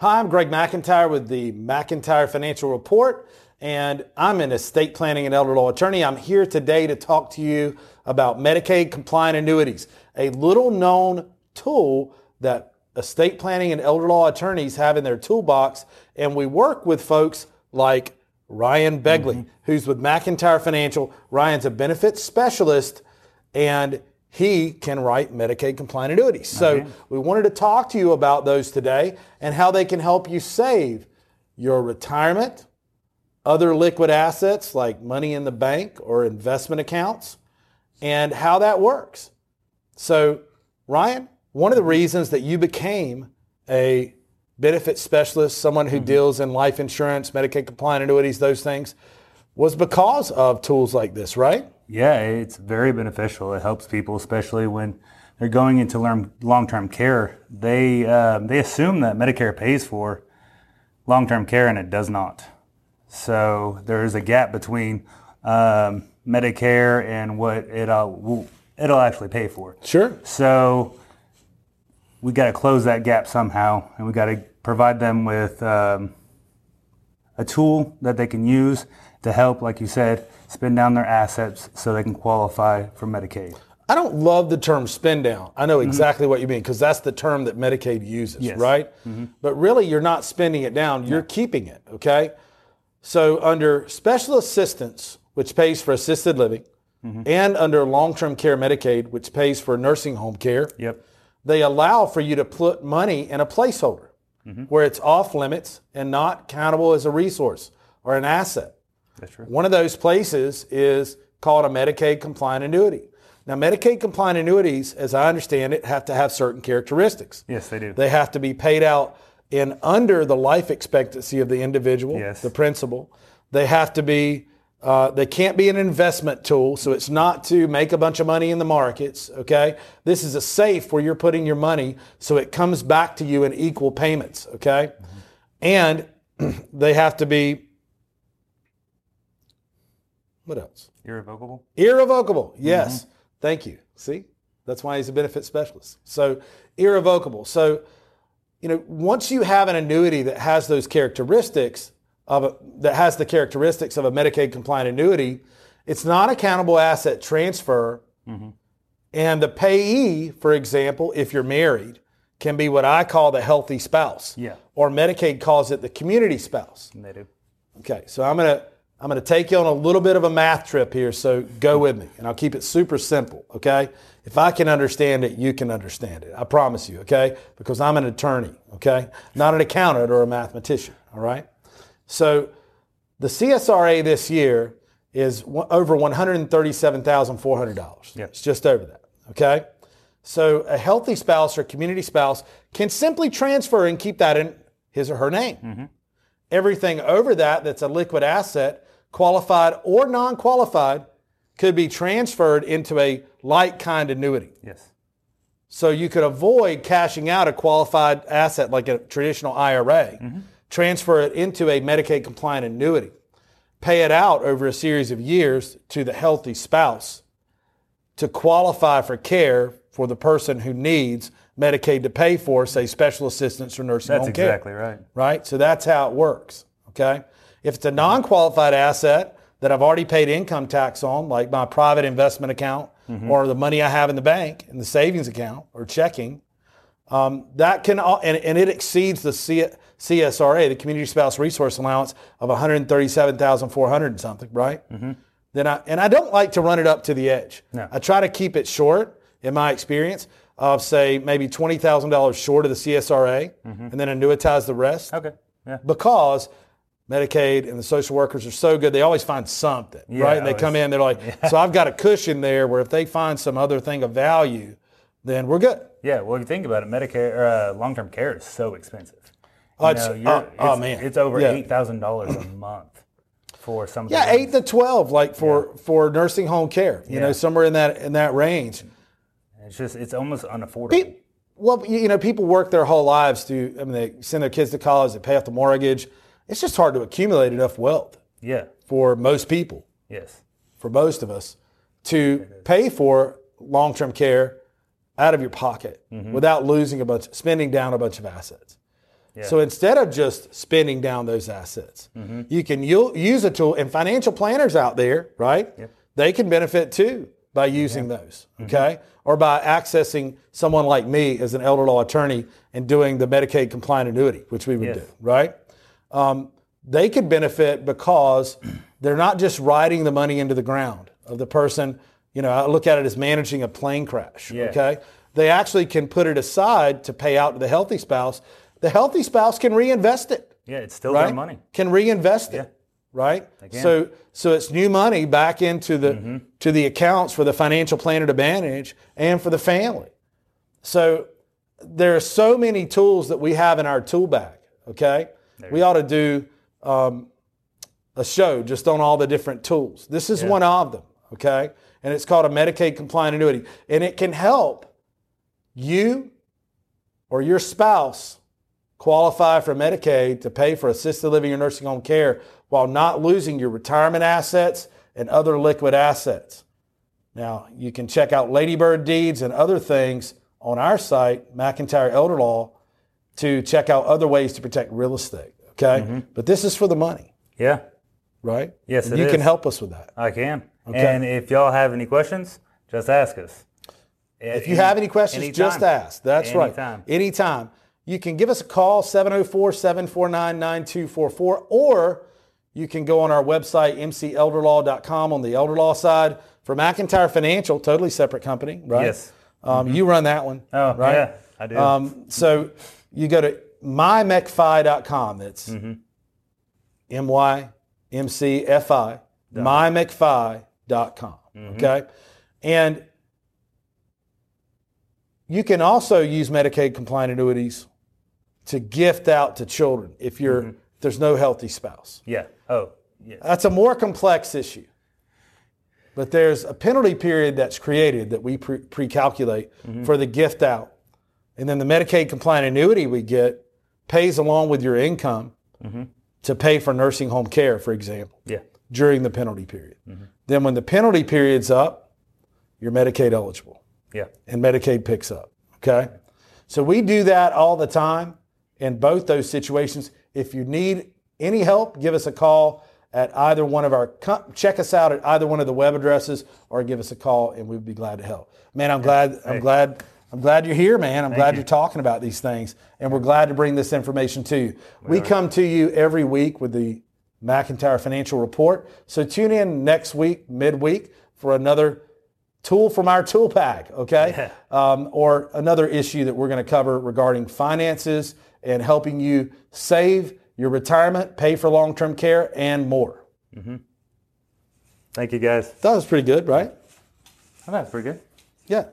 Hi, I'm Greg McIntyre with the McIntyre Financial Report, and I'm an estate planning and elder law attorney. I'm here today to talk to you about Medicaid compliant annuities, a little known tool that estate planning and elder law attorneys have in their toolbox. And we work with folks like Ryan Begley, mm-hmm. who's with McIntyre Financial. Ryan's a benefits specialist, and he can write Medicaid compliant annuities. So okay. we wanted to talk to you about those today and how they can help you save your retirement, other liquid assets like money in the bank or investment accounts, and how that works. So, Ryan, one of the reasons that you became a benefit specialist, someone who mm-hmm. deals in life insurance, Medicaid compliant annuities, those things, was because of tools like this, right? Yeah, it's very beneficial. It helps people, especially when they're going into long-term care. They um, they assume that Medicare pays for long-term care, and it does not. So there is a gap between um, Medicare and what it will it'll actually pay for. Sure. So we got to close that gap somehow, and we got to provide them with um, a tool that they can use to help, like you said, spend down their assets so they can qualify for Medicaid. I don't love the term spend down. I know mm-hmm. exactly mm-hmm. what you mean because that's the term that Medicaid uses, yes. right? Mm-hmm. But really, you're not spending it down, you're keeping it, okay? So, under special assistance, which pays for assisted living, mm-hmm. and under long term care Medicaid, which pays for nursing home care, yep. they allow for you to put money in a placeholder mm-hmm. where it's off limits and not countable as a resource or an asset. That's true. One of those places is called a Medicaid compliant annuity. Now, Medicaid compliant annuities, as I understand it, have to have certain characteristics. Yes, they do. They have to be paid out in under the life expectancy of the individual, yes. the principal. They have to be, uh, they can't be an investment tool, so it's not to make a bunch of money in the markets, okay? This is a safe where you're putting your money so it comes back to you in equal payments, okay? Mm-hmm. And they have to be what else? Irrevocable. Irrevocable. Yes. Mm-hmm. Thank you. See, that's why he's a benefit specialist. So irrevocable. So, you know, once you have an annuity that has those characteristics a, that has the characteristics of a Medicaid compliant annuity, it's not a countable asset transfer. Mm-hmm. And the payee, for example, if you're married, can be what I call the healthy spouse. Yeah. Or Medicaid calls it the community spouse. They do. Okay, so I'm to I'm to take you on a little bit of a math trip here, so go with me. And I'll keep it super simple, okay? If I can understand it, you can understand it. I promise you, okay? Because I'm an attorney, okay? Not an accountant or a mathematician, all right? So the CSRA this year is over $137,400. Yep. It's just over that, okay? So a healthy spouse or community spouse can simply transfer and keep that in his or her name. Mm-hmm. Everything over that that's a liquid asset qualified or non qualified, could be transferred into a like kind annuity. Yes. So you could avoid cashing out a qualified asset like a traditional IRA, mm-hmm. Transfer it into a Medicaid compliant annuity, pay it out over a series of years to the healthy spouse to qualify for care for the person who needs Medicaid to pay for, say, special assistance or nursing that's home care. That's exactly right. Right? So that's how it works. Okay? If it's a non qualified asset that I've already paid income tax on, like my private investment account mm-hmm. or the money I have in the bank, in the savings account or checking, um, that can, and, and it exceeds the C, CSRA, the Community Spouse Resource Allowance of 137,400 and something, right? Mm-hmm. Then I, and I don't like to run it up to the edge. No. I try to keep it short in my experience of say maybe $20,000 short of the CSRA mm-hmm. and then annuitize the rest. Okay. Yeah. Because Medicaid and the social workers are so good, they always find something, yeah, right? And they come in, they're like, yeah. so I've got a cushion there where if they find some other thing of value, then we're good. Yeah, well, if you think about it, Medicare, uh, long term care is so expensive. Oh, know, uh, oh, man. It's over yeah. $8,000 a month for some Yeah, 8 to 12 like for, yeah. for nursing home care, you know, somewhere in that in that range. It's just, it's almost unaffordable. Pe- well, you know, people work their whole lives to, I mean, they send their kids to college, they pay off the mortgage it's just hard to accumulate enough wealth. Yeah. For most people. Yes. For most of us to pay for long-term care out of your pocket mm-hmm. without losing a bunch, spending down a bunch of assets. So instead of just spending down those assets, Mm-hmm. you can use a tool. And financial planners out there, right? They can benefit too by using those, Mm-hmm. okay? Or by accessing someone like me as an elder law attorney and doing the Medicaid compliant annuity, which we would Yes. do, right? Um, they could benefit because they're not just riding the money into the ground of the person. You know, I look at it as managing a plane crash. Yeah. Okay, they actually can put it aside to pay out to the healthy spouse. The healthy spouse can reinvest it. Yeah, it's still Right? their money. Can reinvest it. Right. So so it's new money back into the Mm-hmm. to the accounts for the financial planner to manage and for the family. So there are so many tools that we have in our tool bag. Okay, we ought to do um, a show just on all the different tools. This is one of them. Okay, and it's called a Medicaid compliant annuity, and it can help you or your spouse qualify for Medicaid to pay for assisted living or nursing home care while not losing your retirement assets and other liquid assets. Now, you can check out Ladybird Deeds and other things on our site, McIntyre Elder Law, to check out other ways to protect real estate. Okay? Mm-hmm. But this is for the money, Yeah, right? Yes, you can help us with that. I can. Okay. And if y'all have any questions, just ask us. If you have any questions, just ask. That's right. Anytime. right. Anytime. You can give us a call, 704 749 9244, or you can go on our website, mcelderlaw.com, on the elder law side. For McIntyre Financial, totally separate company, right? Yes. Um, You run that one. Oh, right? yeah, I do. Um, so you go to mymcfi.com. That's Mm-hmm. M Y M C F I, mymcfi.com. Mm-hmm. Okay. And you can also use Medicaid compliant annuities to gift out to children if you're Mm-hmm. if there's no healthy spouse. yeah. Oh, yeah. That's a more complex issue. But there's a penalty period that's created that we pre- pre-calculate mm-hmm. for the gift out. And then the Medicaid compliant annuity we get pays along with your income mm-hmm. to pay for nursing home care, for example, Yeah. during the penalty period. Mm-hmm. Then when the penalty period's up, you're Medicaid eligible Yeah. and Medicaid picks up. Okay. So we do that all the time in both those situations. If you need any help, give us a call at either one of our, check us out at either one of the web addresses or give us a call and we'd be glad to help. Man, I'm glad, I'm glad, I'm glad you're here, man. I'm glad you. you're talking about these things and we're glad to bring this information to you. We come to you every week with the McIntyre Financial Report. So tune in next week, midweek, for another tool from our tool bag, okay? Um, or another issue that we're going to cover regarding finances and helping you save your retirement, pay for long term care, and more. Mm-hmm. Thank you guys. That was pretty good, right? That's pretty good. Yeah.